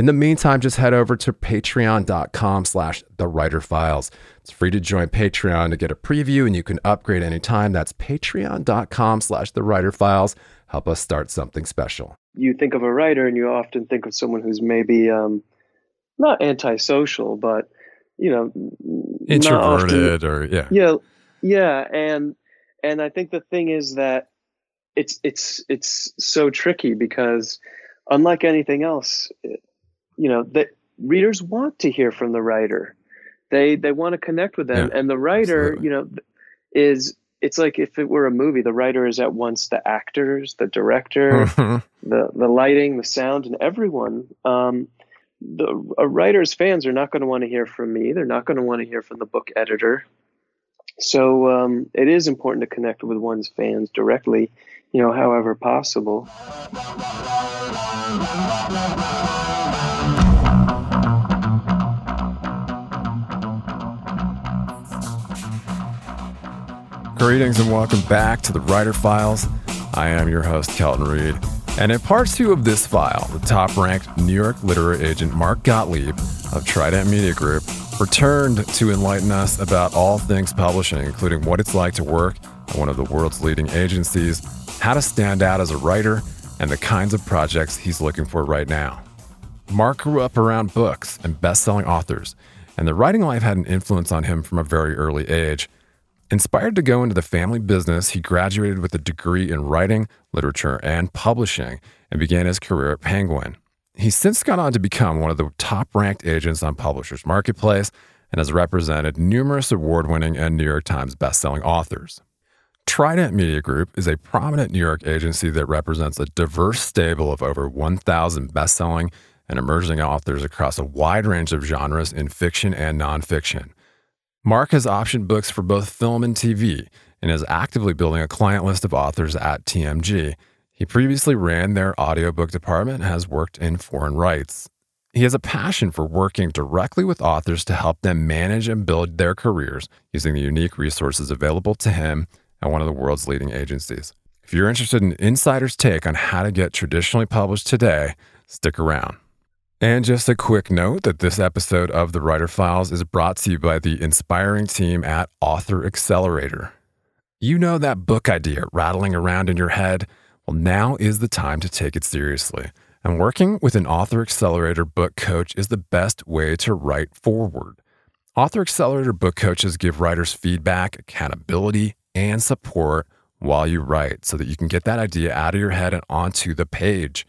In the meantime, just head over to patreon.com slash the writer files. It's free to join Patreon to get a preview and you can upgrade anytime. That's patreon.com slash the writer files. Help us start something special. You think of a writer and you often think of someone who's maybe um, not antisocial, but you know, introverted or yeah. Yeah. Yeah. And and I think the thing is that it's it's it's so tricky because unlike anything else, you know that readers want to hear from the writer. They they want to connect with them. Yeah, and the writer absolutely. you know is it's like if it were a movie the writer is at once the actors the director the the lighting the sound and everyone. Um the a writer's fans are not going to want to hear from me. They're not going to want to hear from the book editor. So um, it is important to connect with one's fans directly you know however possible Greetings and welcome back to the Writer Files. I am your host, Kelton Reed. And in part two of this file, the top ranked New York literary agent Mark Gottlieb of Trident Media Group returned to enlighten us about all things publishing, including what it's like to work at one of the world's leading agencies, how to stand out as a writer, and the kinds of projects he's looking for right now. Mark grew up around books and best selling authors, and the writing life had an influence on him from a very early age. Inspired to go into the family business, he graduated with a degree in writing, literature, and publishing and began his career at Penguin. He's since gone on to become one of the top ranked agents on Publishers Marketplace and has represented numerous award winning and New York Times bestselling authors. Trident Media Group is a prominent New York agency that represents a diverse stable of over 1,000 best-selling and emerging authors across a wide range of genres in fiction and nonfiction. Mark has optioned books for both film and TV and is actively building a client list of authors at TMG. He previously ran their audiobook department and has worked in foreign rights. He has a passion for working directly with authors to help them manage and build their careers using the unique resources available to him at one of the world's leading agencies. If you're interested in insider's take on how to get traditionally published today, stick around. And just a quick note that this episode of The Writer Files is brought to you by the inspiring team at Author Accelerator. You know that book idea rattling around in your head? Well, now is the time to take it seriously. And working with an Author Accelerator book coach is the best way to write forward. Author Accelerator book coaches give writers feedback, accountability, and support while you write so that you can get that idea out of your head and onto the page.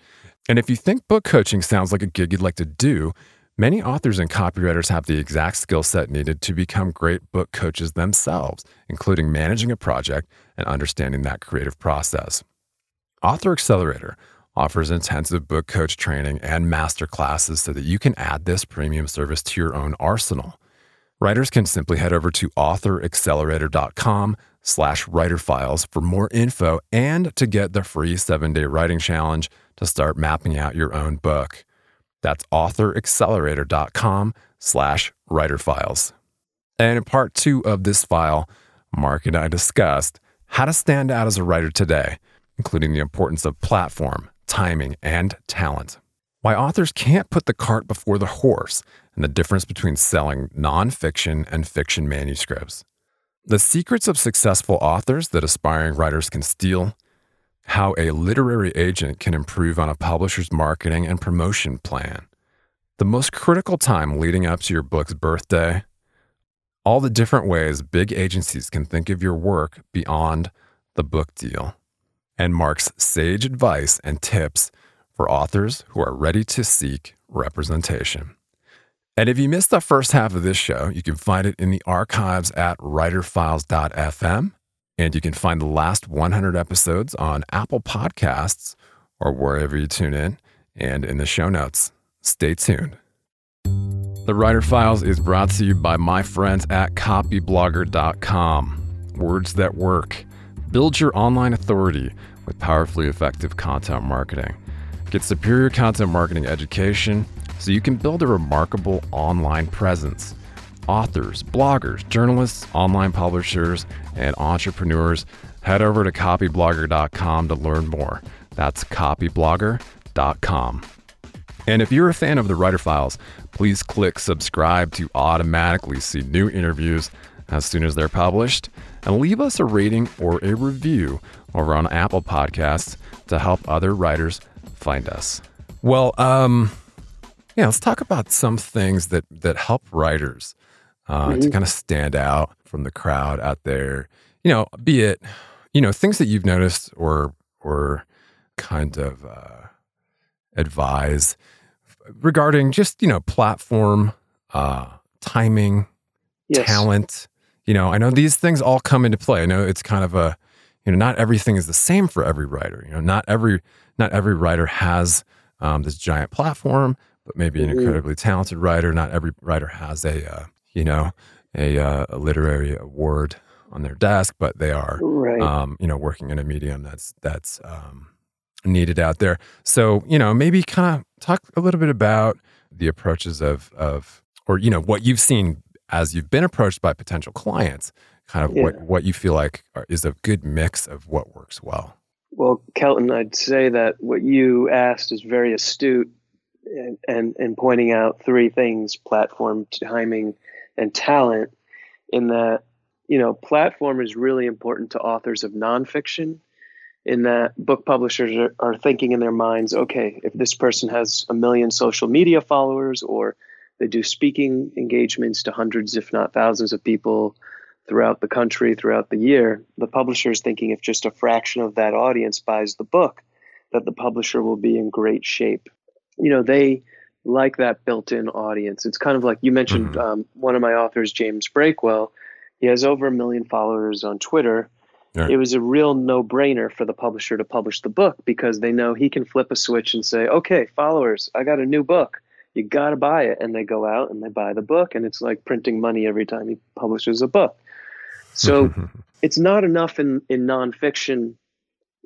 And if you think book coaching sounds like a gig you'd like to do, many authors and copywriters have the exact skill set needed to become great book coaches themselves, including managing a project and understanding that creative process. Author Accelerator offers intensive book coach training and master classes so that you can add this premium service to your own arsenal. Writers can simply head over to authoraccelerator.com slash writerfiles for more info and to get the free seven-day writing challenge to start mapping out your own book. That's authoraccelerator.com slash writerfiles. And in part two of this file, Mark and I discussed how to stand out as a writer today, including the importance of platform, timing, and talent. Why authors can't put the cart before the horse, and the difference between selling nonfiction and fiction manuscripts. The secrets of successful authors that aspiring writers can steal, how a literary agent can improve on a publisher's marketing and promotion plan, the most critical time leading up to your book's birthday, all the different ways big agencies can think of your work beyond the book deal, and Mark's sage advice and tips for authors who are ready to seek representation. And if you missed the first half of this show, you can find it in the archives at writerfiles.fm. And you can find the last 100 episodes on Apple Podcasts or wherever you tune in and in the show notes. Stay tuned. The Writer Files is brought to you by my friends at copyblogger.com. Words that work. Build your online authority with powerfully effective content marketing. Get superior content marketing education so you can build a remarkable online presence. Authors, bloggers, journalists, online publishers, and entrepreneurs, head over to copyblogger.com to learn more. That's copyblogger.com. And if you're a fan of the Writer Files, please click subscribe to automatically see new interviews as soon as they're published. And leave us a rating or a review over on Apple Podcasts to help other writers find us. Well, um, yeah, let's talk about some things that that help writers uh, mm-hmm. to kind of stand out from the crowd out there. You know, be it you know things that you've noticed or or kind of uh, advise regarding just you know platform uh, timing, yes. talent. You know, I know these things all come into play. I know it's kind of a you know not everything is the same for every writer. You know, not every not every writer has um, this giant platform but maybe an mm-hmm. incredibly talented writer. Not every writer has a, uh, you know, a, uh, a, literary award on their desk, but they are, right. um, you know, working in a medium that's that's um, needed out there. So, you know, maybe kind of talk a little bit about the approaches of of, or you know, what you've seen as you've been approached by potential clients. Kind of yeah. what what you feel like is a good mix of what works well. Well, Kelton, I'd say that what you asked is very astute and, and, pointing out three things platform, timing, and talent. In that, you know, platform is really important to authors of nonfiction. In that, book publishers are, are thinking in their minds, okay, if this person has a million social media followers or they do speaking engagements to hundreds, if not thousands, of people throughout the country throughout the year, the publisher is thinking if just a fraction of that audience buys the book, that the publisher will be in great shape you know they like that built-in audience. It's kind of like you mentioned mm-hmm. um, one of my authors, James Breakwell. He has over a million followers on Twitter. It was a real no-brainer for the publisher to publish the book because they know he can flip a switch and say, "Okay, followers, I got a new book. You got to buy it." And they go out and they buy the book, and it's like printing money every time he publishes a book. So it's not enough in in nonfiction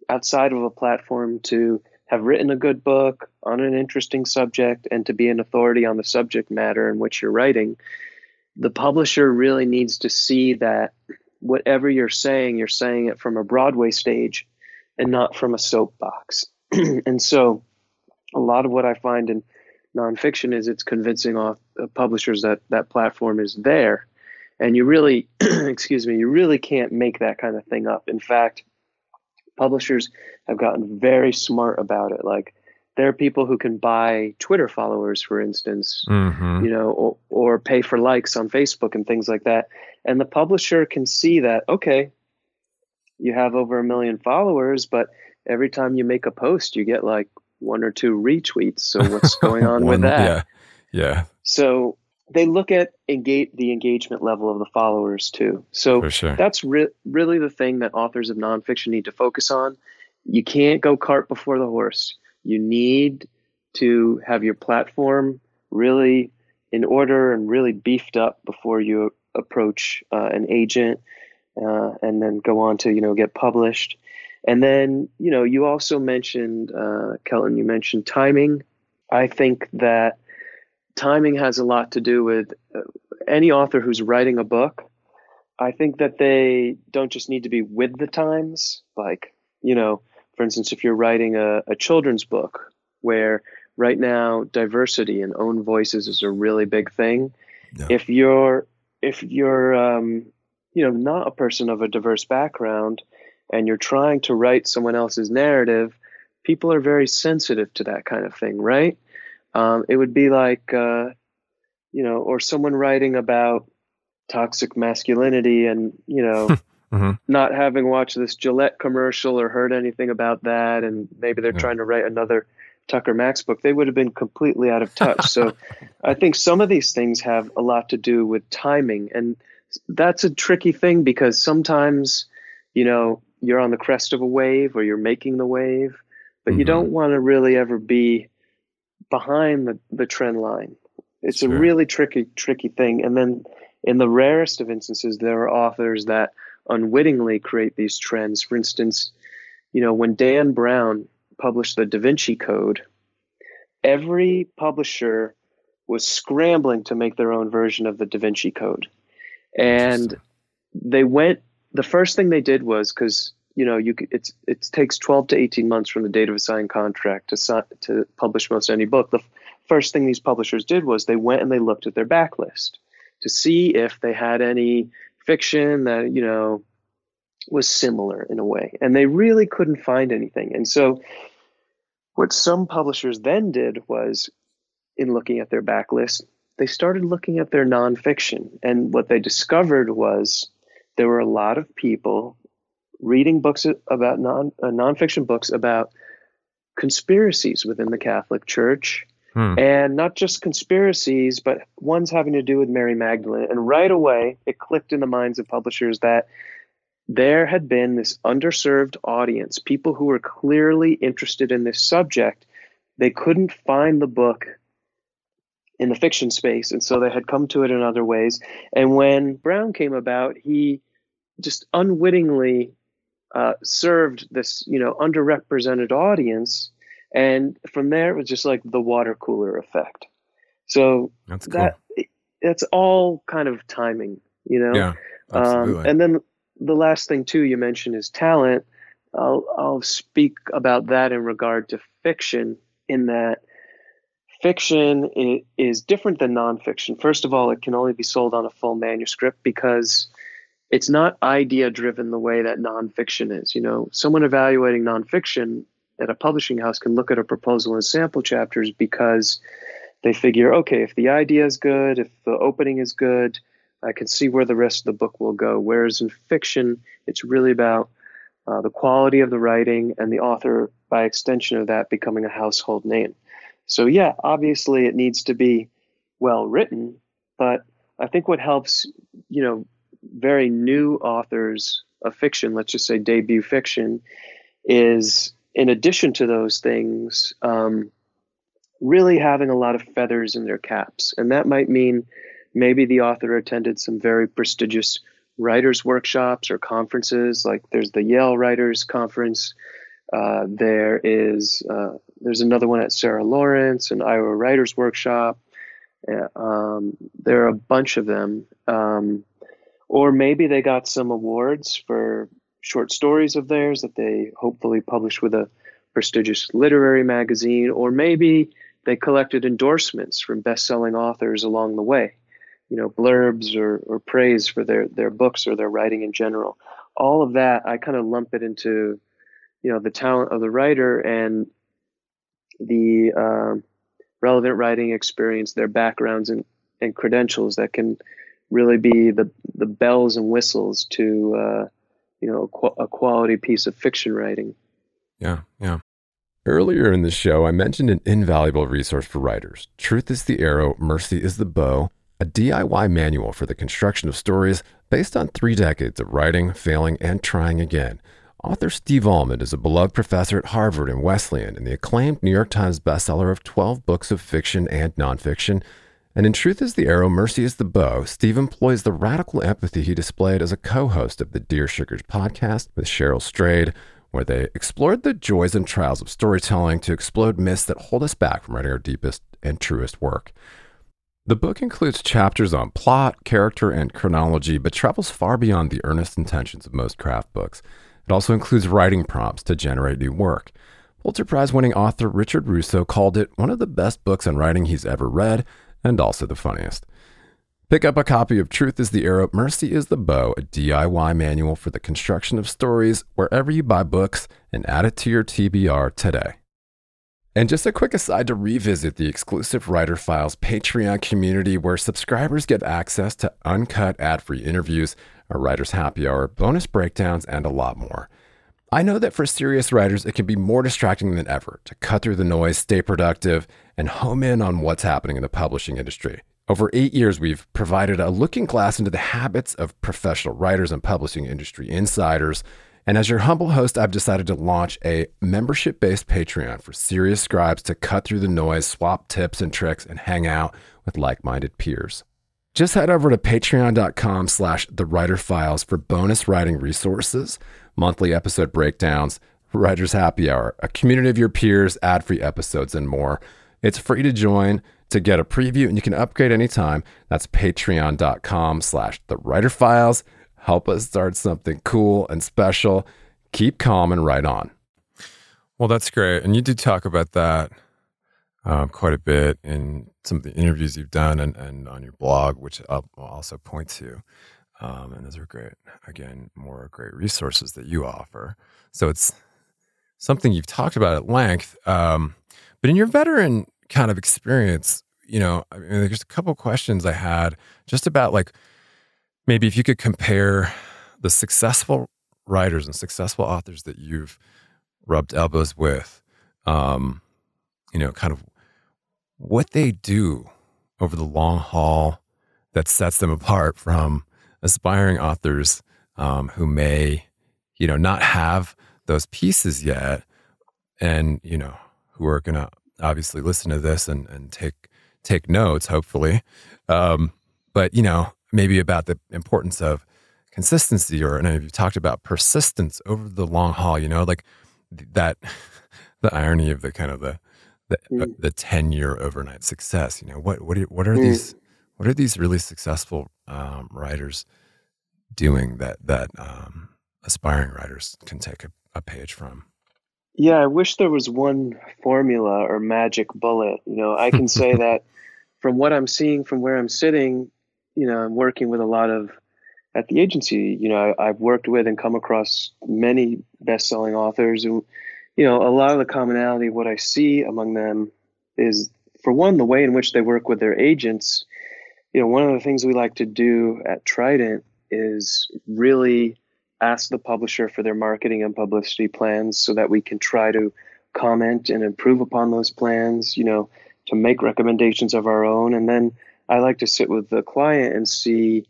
outside of a platform to have written a good book on an interesting subject and to be an authority on the subject matter in which you're writing, the publisher really needs to see that whatever you're saying, you're saying it from a Broadway stage and not from a soapbox. and so, a lot of what I find in nonfiction is it's convincing off uh, publishers that that platform is there. And you really, excuse me, you really can't make that kind of thing up. In fact, publishers have gotten very smart about it. Like there are people who can buy Twitter followers, for instance, mm-hmm. you know, or, or pay for likes on Facebook and things like that. And the publisher can see that, okay, you have over a million followers, but every time you make a post, you get like one or two retweets. So what's going on with that? Yeah. Yeah. So they look at engage the engagement level of the followers too. So sure. that's re- really the thing that authors of nonfiction need to focus on. You can't go cart before the horse. You need to have your platform really in order and really beefed up before you approach uh, an agent uh, and then go on to you know get published. And then you know you also mentioned uh, Kelton. You mentioned timing. I think that timing has a lot to do with uh, any author who's writing a book. I think that they don't just need to be with the times. Like, you know, for instance, if you're writing a, a children's book where right now diversity and own voices is a really big thing. Yeah. If you're if you're um, you know not a person of a diverse background and you're trying to write someone else's narrative, people are very sensitive to that kind of thing, right? Um, it would be like, uh, you know, or someone writing about toxic masculinity and you know mm-hmm. not having watched this Gillette commercial or heard anything about that, and maybe they're yeah. trying to write another Tucker Max book, they would have been completely out of touch. so I think some of these things have a lot to do with timing. And that's a tricky thing because sometimes, you know, you're on the crest of a wave or you're making the wave, but mm-hmm. you don't want to really ever be behind the, the trend line. It's sure. a really tricky, tricky thing. And then in the rarest of instances, there are authors that unwittingly create these trends. For instance, you know, when Dan Brown published the Da Vinci Code, every publisher was scrambling to make their own version of the Da Vinci Code. And they went, the first thing they did was because you know, you it's it takes 12 to 18 months from the date of a signed contract to to publish most any book. The first thing these publishers did was they went and they looked at their backlist to see if they had any fiction that you know was similar in a way, and they really couldn't find anything. And so, what some publishers then did was, in looking at their backlist, they started looking at their nonfiction, and what they discovered was there were a lot of people reading books about non uh, nonfiction books about conspiracies within the Catholic Church. Hmm. And not just conspiracies, but ones having to do with Mary Magdalene. And right away, it clicked in the minds of publishers that there had been this underserved audience, people who were clearly interested in this subject. They couldn't find the book in the fiction space, and so they had come to it in other ways. And when Brown came about, he just unwittingly uh, served this, you know, underrepresented audience, and from there it was just like the water cooler effect. So that's cool. that it's all kind of timing, you know. Yeah, absolutely. Um, and then the last thing too you mentioned is talent. I'll I'll speak about that in regard to fiction, in that fiction is different than nonfiction. First of all, it can only be sold on a full manuscript because it's not idea driven the way that nonfiction is. You know, someone evaluating nonfiction at a publishing house can look at a proposal and sample chapters because they figure, okay, if the idea is good, if the opening is good, I can see where the rest of the book will go. Whereas in fiction, it's really about uh, the quality of the writing and the author, by extension of that, becoming a household name. So, yeah, obviously it needs to be well written, but I think what helps, you know, very new authors of fiction, let's just say debut fiction, is in addition to those things, um, really having a lot of feathers in their caps. And that might mean maybe the author attended some very prestigious writers' workshops or conferences, like there's the Yale Writers Conference. Uh, there is uh, there's another one at Sarah Lawrence, an Iowa Writers Workshop. Uh, um, there are a bunch of them. Um, or maybe they got some awards for short stories of theirs that they hopefully published with a prestigious literary magazine, or maybe they collected endorsements from best-selling authors along the way, you know, blurbs or, or praise for their their books or their writing in general. All of that, I kind of lump it into, you know, the talent of the writer and the uh, relevant writing experience, their backgrounds and, and credentials that can really be the the bells and whistles to uh, you know a, a quality piece of fiction writing. Yeah, yeah. Earlier in the show, I mentioned an invaluable resource for writers. Truth is the arrow, mercy is the bow, a DIY manual for the construction of stories based on three decades of writing, failing, and trying again. Author Steve Almond is a beloved professor at Harvard and Wesleyan and the acclaimed New York Times bestseller of 12 books of fiction and nonfiction and in Truth is the Arrow, Mercy is the Bow, Steve employs the radical empathy he displayed as a co host of the Dear Sugars podcast with Cheryl Strayed, where they explored the joys and trials of storytelling to explode myths that hold us back from writing our deepest and truest work. The book includes chapters on plot, character, and chronology, but travels far beyond the earnest intentions of most craft books. It also includes writing prompts to generate new work. Pulitzer Prize winning author Richard Russo called it one of the best books on writing he's ever read and also the funniest. Pick up a copy of Truth is the Arrow, Mercy is the Bow, a DIY manual for the construction of stories wherever you buy books, and add it to your TBR today. And just a quick aside to revisit the exclusive Writer Files Patreon community where subscribers get access to uncut ad free interviews, a writer's happy hour, bonus breakdowns, and a lot more. I know that for serious writers, it can be more distracting than ever to cut through the noise, stay productive, and home in on what's happening in the publishing industry. Over eight years, we've provided a looking glass into the habits of professional writers and publishing industry insiders and as your humble host, I've decided to launch a membership based Patreon for serious scribes to cut through the noise, swap tips and tricks, and hang out with like minded peers. Just head over to patreon.com slash the writer files for bonus writing resources, monthly episode breakdowns, writer's happy hour, a community of your peers, ad free episodes, and more. It's free to join to get a preview and you can upgrade anytime. That's patreon.com slash the writer files help us start something cool and special. Keep calm and write on. Well, that's great. And you did talk about that um, quite a bit in some of the interviews you've done and, and on your blog, which I'll also point to. Um, and those are great. Again, more great resources that you offer. So it's something you've talked about at length. Um, but in your veteran kind of experience, you know, I mean, there's a couple questions I had just about like, maybe if you could compare the successful writers and successful authors that you've rubbed elbows with, um, you know, kind of what they do over the long haul that sets them apart from aspiring authors um, who may, you know, not have those pieces yet, and you know, who are going to obviously listen to this and, and take take notes, hopefully. Um, but you know, maybe about the importance of consistency or and you've talked about persistence over the long haul you know like that the irony of the kind of the the, mm. the 10 year overnight success you know what what are, what are mm. these what are these really successful um, writers doing that that um, aspiring writers can take a, a page from yeah i wish there was one formula or magic bullet you know i can say that from what i'm seeing from where i'm sitting you know, I'm working with a lot of at the agency. You know, I, have worked with and come across many best-selling authors, and you know, a lot of the commonality what I see among them is, for one, the way in which they work with their agents. You know, one of the things we like to do at Trident is really ask the publisher for their marketing and publicity plans so that we can try to comment and improve upon those plans, you know, to make recommendations of our own. And then I like to sit with the client and see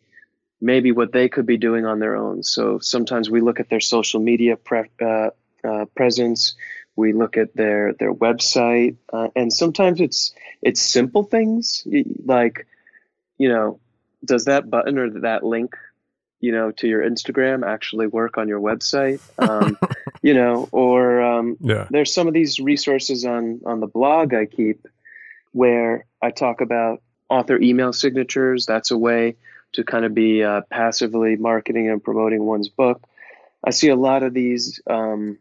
maybe what they could be doing on their own. So sometimes we look at their social media pre- uh, uh, presence, we look at their their website, uh, and sometimes it's it's simple things like, you know, does that button or that link, you know, to your Instagram actually work on your website? Um, you know, or um, yeah. there's some of these resources on on the blog I keep where I talk about author email signatures. That's a way to kind of be uh, passively marketing and promoting one's book. I see a lot of these um,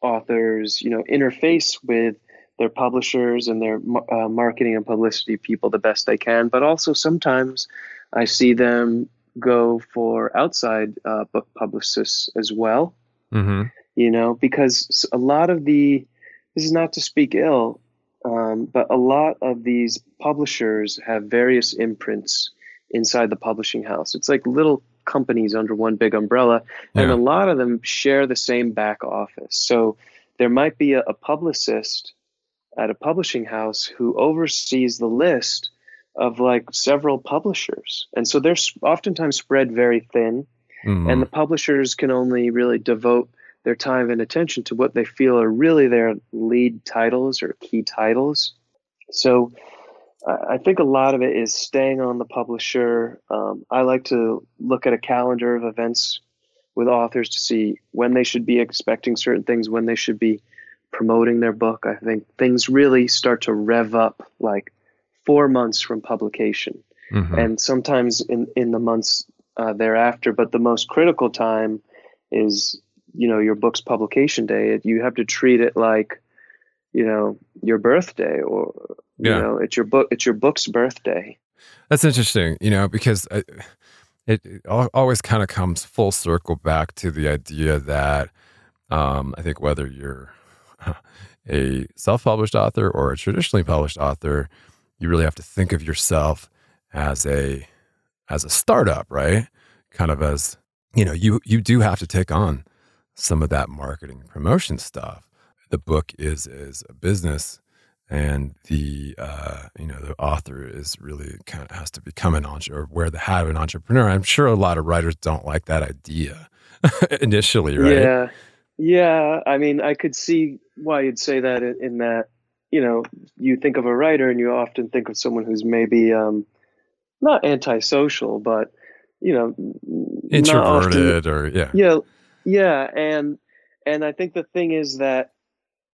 authors, you know, interface with their publishers and their uh, marketing and publicity people the best they can, but also sometimes I see them go for outside uh, book publicists as well. Mm-hmm. You know, because a lot of the this is not to speak ill um, but a lot of these publishers have various imprints inside the publishing house. It's like little companies under one big umbrella, and yeah. a lot of them share the same back office. So there might be a, a publicist at a publishing house who oversees the list of like several publishers. And so they're oftentimes spread very thin, mm-hmm. and the publishers can only really devote their time and attention to what they feel are really their lead titles or key titles. So I think a lot of it is staying on the publisher. Um, I like to look at a calendar of events with authors to see when they should be expecting certain things, when they should be promoting their book. I think things really start to rev up like four months from publication, mm-hmm. and sometimes in in the months uh, thereafter. But the most critical time is you know your book's publication day you have to treat it like you know your birthday or you know it's your book it's your book's birthday that's interesting you know because it, it always kind of comes full circle back to the idea that um, i think whether you're a self-published author or a traditionally published author, you really have to think of yourself as a as a startup, right? Kind of as you know, you you do have to take on some of that marketing promotion stuff. The book is is a business, and the uh, you know the author is really kind of has to become an entrepreneur, or wear the hat of an entrepreneur. I'm sure a lot of writers don't like that idea initially, right? Yeah, yeah. I mean, I could see why you'd say that in, in that you know you think of a writer and you often think of someone who's maybe um, not antisocial, but you know, introverted often, or yeah, yeah, yeah, and and I think the thing is that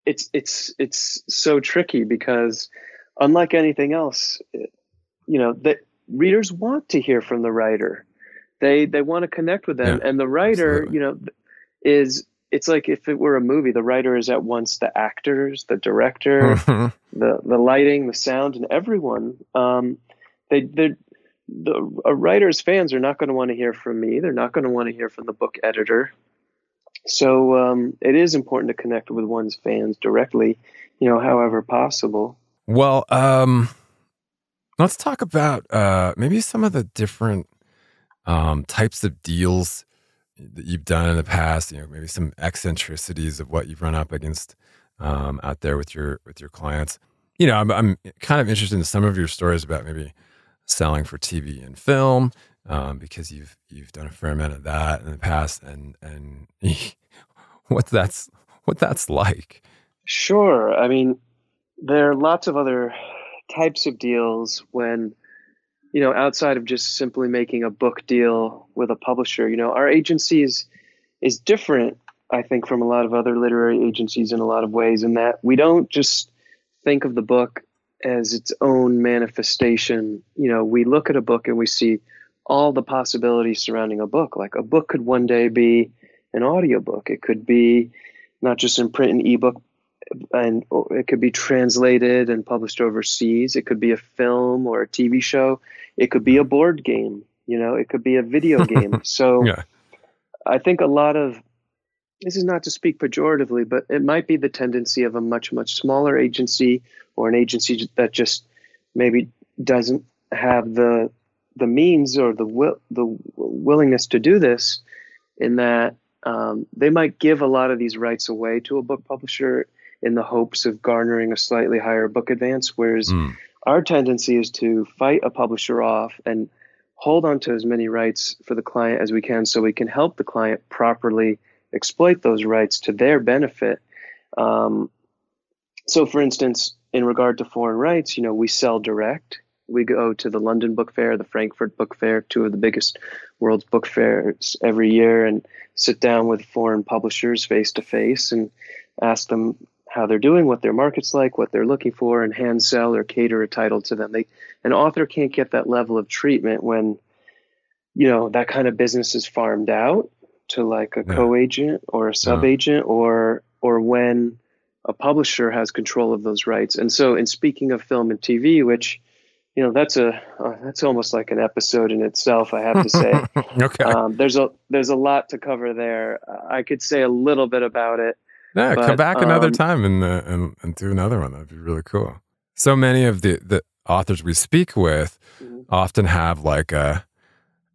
it's it's it's so tricky because unlike anything else, you know, that readers want to hear from the writer. They they want to connect with them, yeah, and the writer, absolutely. you know, is it's like if it were a movie, the writer is at once the actors, the director, the the lighting, the sound, and everyone. Um, they they the a writer's fans are not going to want to hear from me. They're not going to want to hear from the book editor. So um, it is important to connect with one's fans directly, you know, however possible. Well, um, let's talk about uh, maybe some of the different um, types of deals that you've done in the past. You know, maybe some eccentricities of what you've run up against um, out there with your with your clients. You know, I'm, I'm kind of interested in some of your stories about maybe selling for TV and film um, because you've you've done a fair amount of that in the past, and and what that's what that's like. Sure, I mean there are lots of other types of deals when you know outside of just simply making a book deal with a publisher. You know, our agency is is different, I think, from a lot of other literary agencies in a lot of ways, in that we don't just think of the book as its own manifestation. You know, we look at a book and we see all the possibilities surrounding a book. Like a book could one day be an audiobook. It could be not just in print and ebook and it could be translated and published overseas. It could be a film or a TV show. It could be a board game, you know, it could be a video game. So yeah. I think a lot of this is not to speak pejoratively, but it might be the tendency of a much, much smaller agency or an agency that just maybe doesn't have the the means or the will the willingness to do this in that um, they might give a lot of these rights away to a book publisher in the hopes of garnering a slightly higher book advance whereas mm. our tendency is to fight a publisher off and hold on to as many rights for the client as we can so we can help the client properly exploit those rights to their benefit um, so for instance in regard to foreign rights, you know, we sell direct. We go to the London Book Fair, the Frankfurt Book Fair, two of the biggest world's book fairs every year, and sit down with foreign publishers face to face and ask them how they're doing, what their market's like, what they're looking for, and hand sell or cater a title to them. They, an author can't get that level of treatment when, you know, that kind of business is farmed out to like a yeah. co-agent or a sub-agent, yeah. or or when a publisher has control of those rights. And so, in speaking of film and TV, which you know that's a uh, that's almost like an episode in itself, I have to say. okay. Um, there's a there's a lot to cover there. I could say a little bit about it. Yeah, but, come back another um, time and, uh, and and do another one. That'd be really cool. So many of the the authors we speak with mm-hmm. often have like a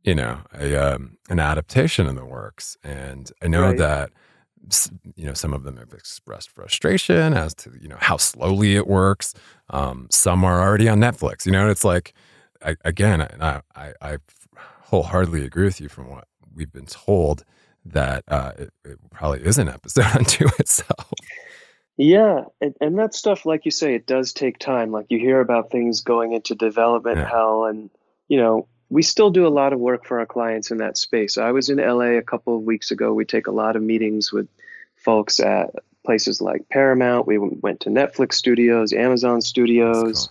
you know a um, an adaptation in the works, and I know right. that you know, some of them have expressed frustration as to you know how slowly it works. Um, some are already on Netflix. You know, it's like I, again, I, I, I wholeheartedly agree with you from what we've been told that uh, it, it, probably is an episode unto itself. Yeah, and, and that stuff, like you say, it does take time. Like you hear about things going into development yeah. hell, and you know, we still do a lot of work for our clients in that space. I was in LA a couple of weeks ago. We take a lot of meetings with folks at places like Paramount. We went to Netflix studios, Amazon studios,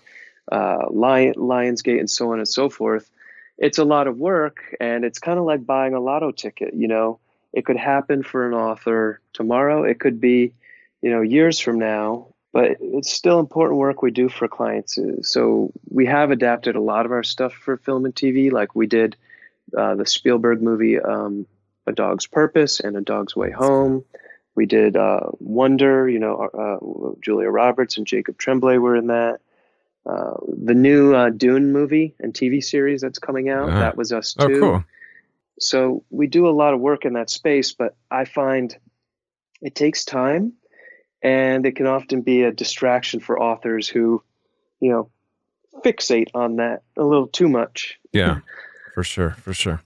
cool. uh, Lion, Lionsgate, and so on and so forth. It's a lot of work, and it's kind of like buying a lotto ticket. You know, it could happen for an author tomorrow. It could be, you know, years from now but it's still important work we do for clients. So we have adapted a lot of our stuff for film and TV, like we did uh, the Spielberg movie um, A Dog's Purpose and A Dog's Way Home. We did uh, Wonder, you know, uh, Julia Roberts and Jacob Tremblay were in that. Uh, the new uh, Dune movie and TV series that's coming out, uh-huh. that was us oh, too. Oh, cool. So we do a lot of work in that space, but I find it takes time and it can often be a distraction for authors who, you know, fixate on that a little too much. Yeah, for sure, for sure.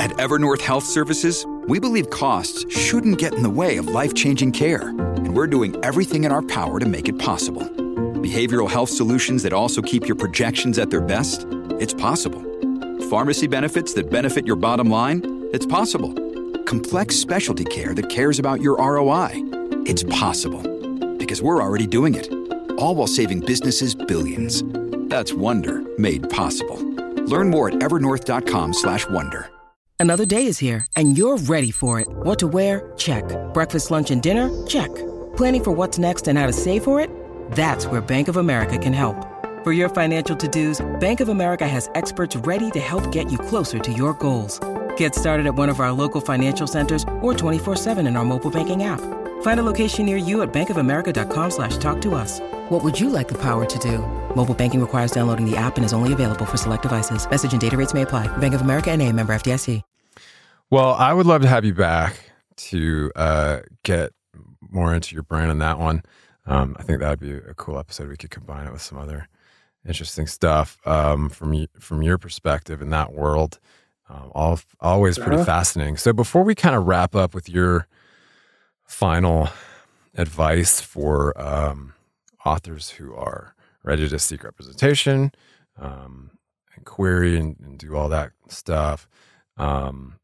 At Evernorth Health Services, we believe costs shouldn't get in the way of life changing care, and we're doing everything in our power to make it possible. Behavioral health solutions that also keep your projections at their best? It's possible. Pharmacy benefits that benefit your bottom line? It's possible. Complex specialty care that cares about your ROI? It's possible. Because we're already doing it. All while saving businesses billions. That's Wonder made possible. Learn more at evernorth.com/wonder. Another day is here and you're ready for it. What to wear? Check. Breakfast, lunch and dinner? Check. Planning for what's next and how to save for it? That's where Bank of America can help. For your financial to-dos, Bank of America has experts ready to help get you closer to your goals. Get started at one of our local financial centers or 24-7 in our mobile banking app. Find a location near you at bankofamerica.com slash talk to us. What would you like the power to do? Mobile banking requires downloading the app and is only available for select devices. Message and data rates may apply. Bank of America and a member FDIC. Well, I would love to have you back to uh, get more into your brain on that one. Um, I think that would be a cool episode. We could combine it with some other interesting stuff um, from from your perspective in that world. Um, all, always pretty uh-huh. fascinating. So before we kind of wrap up with your final advice for um, authors who are ready to seek representation um, and query and, and, do all that stuff, um,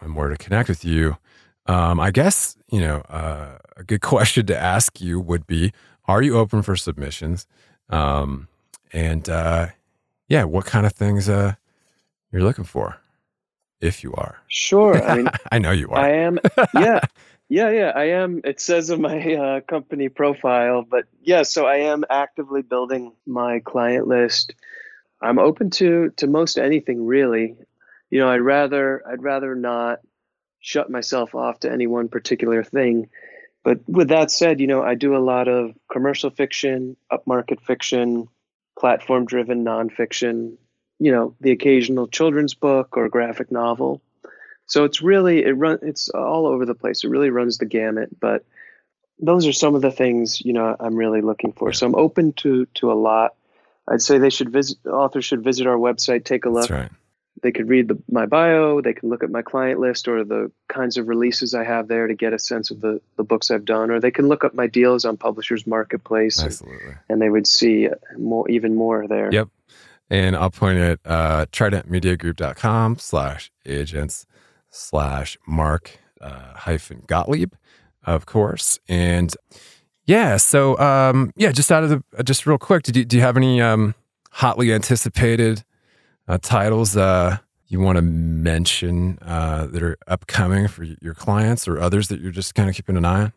and where to connect with you, um, I guess you know uh, a good question to ask you would be: Are you open for submissions? Um, and uh, yeah, what kind of things uh, you're looking for, if you are? Sure. I mean, I know you are. I am. Yeah. Yeah, yeah, I am. It says in my uh, company profile, but yeah, so I am actively building my client list. I'm open to to most anything really. You know, I'd rather I'd rather not shut myself off to any one particular thing. But with that said, you know, I do a lot of commercial fiction, upmarket fiction, platform driven nonfiction, you know, the occasional children's book or graphic novel. So it's really it run it's all over the place. It really runs the gamut, but those are some of the things, you know, I'm really looking for. So I'm open to to a lot. I'd say they should visit authors should visit our website, take a look. Right they could read the, my bio, they can look at my client list or the kinds of releases I have there to get a sense of the, the books I've done, or they can look up my deals on Publishers Marketplace. Absolutely. And, and they would see more, even more there. Yep. And I'll point at uh, tridentmediagroup.com slash agents slash mark uh, hyphen Gottlieb, of course. And yeah, so um, yeah, just out of the, just real quick, did you, do you have any um, hotly anticipated uh, titles uh, you want to mention uh, that are upcoming for your clients or others that you're just kind of keeping an eye on?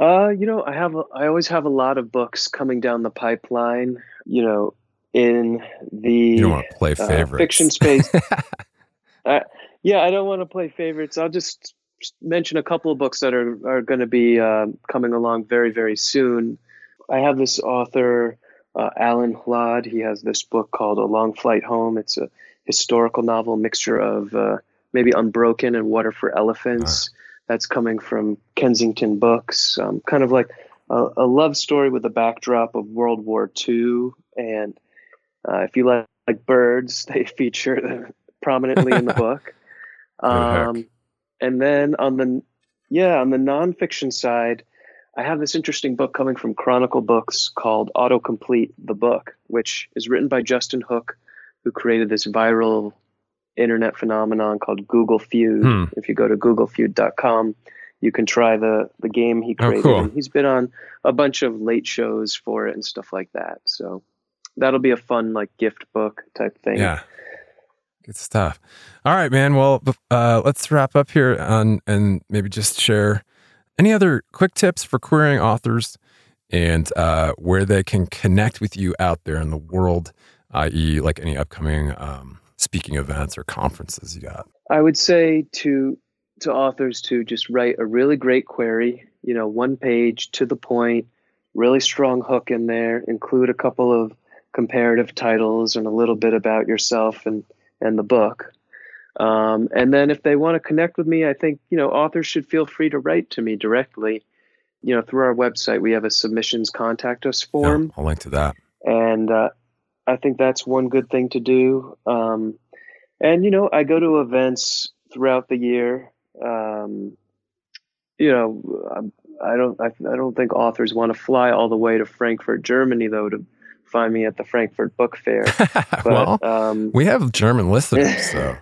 Uh, you know, I have a, I always have a lot of books coming down the pipeline. You know, in the you don't want to play uh, favorites. fiction space. uh, yeah, I don't want to play favorites. I'll just mention a couple of books that are are going to be uh, coming along very very soon. I have this author uh, Alan Hlad. He has this book called A Long Flight Home. It's a historical novel mixture of uh, maybe Unbroken and Water for Elephants. That's coming from Kensington Books. Um, kind of like a, a, love story with a backdrop of World War II. And uh, if you like, like, birds, they feature prominently in the book. Um, and then on the yeah on the nonfiction side, I have this interesting book coming from Chronicle Books called Autocomplete the Book, which is written by Justin Hook, who created this viral internet phenomenon called Google Feud. Hmm. If you go to googlefeud.com, you can try the the game he oh, created. Oh, cool. And he's been on a bunch of late shows for it and stuff like that. So that'll be a fun like gift book type thing. Yeah. Good stuff. All right, man. Well, uh, let's wrap up here on, and maybe just share any other quick tips for querying authors and uh, where they can connect with you out there in the world, i.e., like any upcoming um, speaking events or conferences you got? I would say to to authors to just write a really great query, you know, one page to the point, really strong hook in there, include a couple of comparative titles and a little bit about yourself and, and the book. Um, and then if they want to connect with me, I think, you know, authors should feel free to write to me directly. You know, through our website, we have a submissions contact us form. Yeah, I'll link to that. And uh, I think that's one good thing to do. Um, and, you know, I go to events throughout the year. Um, you know, I don't, I, I don't think authors want to fly all the way to Frankfurt, Germany, though, to find me at the Frankfurt Book Fair. But, well, um, we have German listeners, so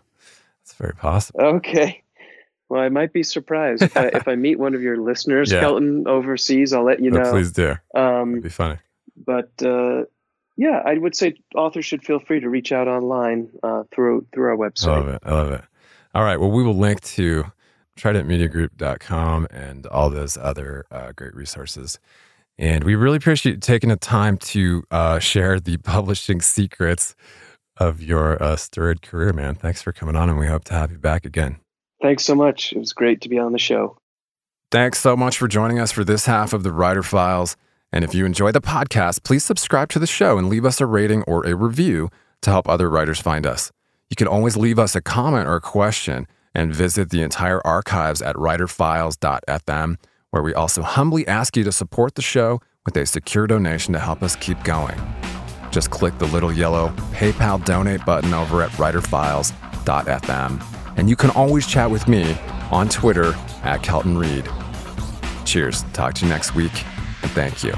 very possible. Okay. Well, I might be surprised if I, if I meet one of your listeners, yeah. Kelton, overseas. I'll let you know. please do. Um, It'd be funny. But uh, yeah, I would say authors should feel free to reach out online uh, through through our website. I love it. I love it. All right. Well, we will link to tridentmediagroup.com and all those other uh, great resources. And we really appreciate you taking the time to uh, share the publishing secrets of your uh, storied career, man. Thanks for coming on, and we hope to have you back again. Thanks so much. It was great to be on the show. Thanks so much for joining us for this half of the Writer Files. And if you enjoy the podcast, please subscribe to the show and leave us a rating or a review to help other writers find us. You can always leave us a comment or a question and visit the entire archives at writerfiles.fm, where we also humbly ask you to support the show with a secure donation to help us keep going. Just click the little yellow PayPal donate button over at writerfiles.fm. And you can always chat with me on Twitter at Kelton Reid. Cheers. Talk to you next week and thank you.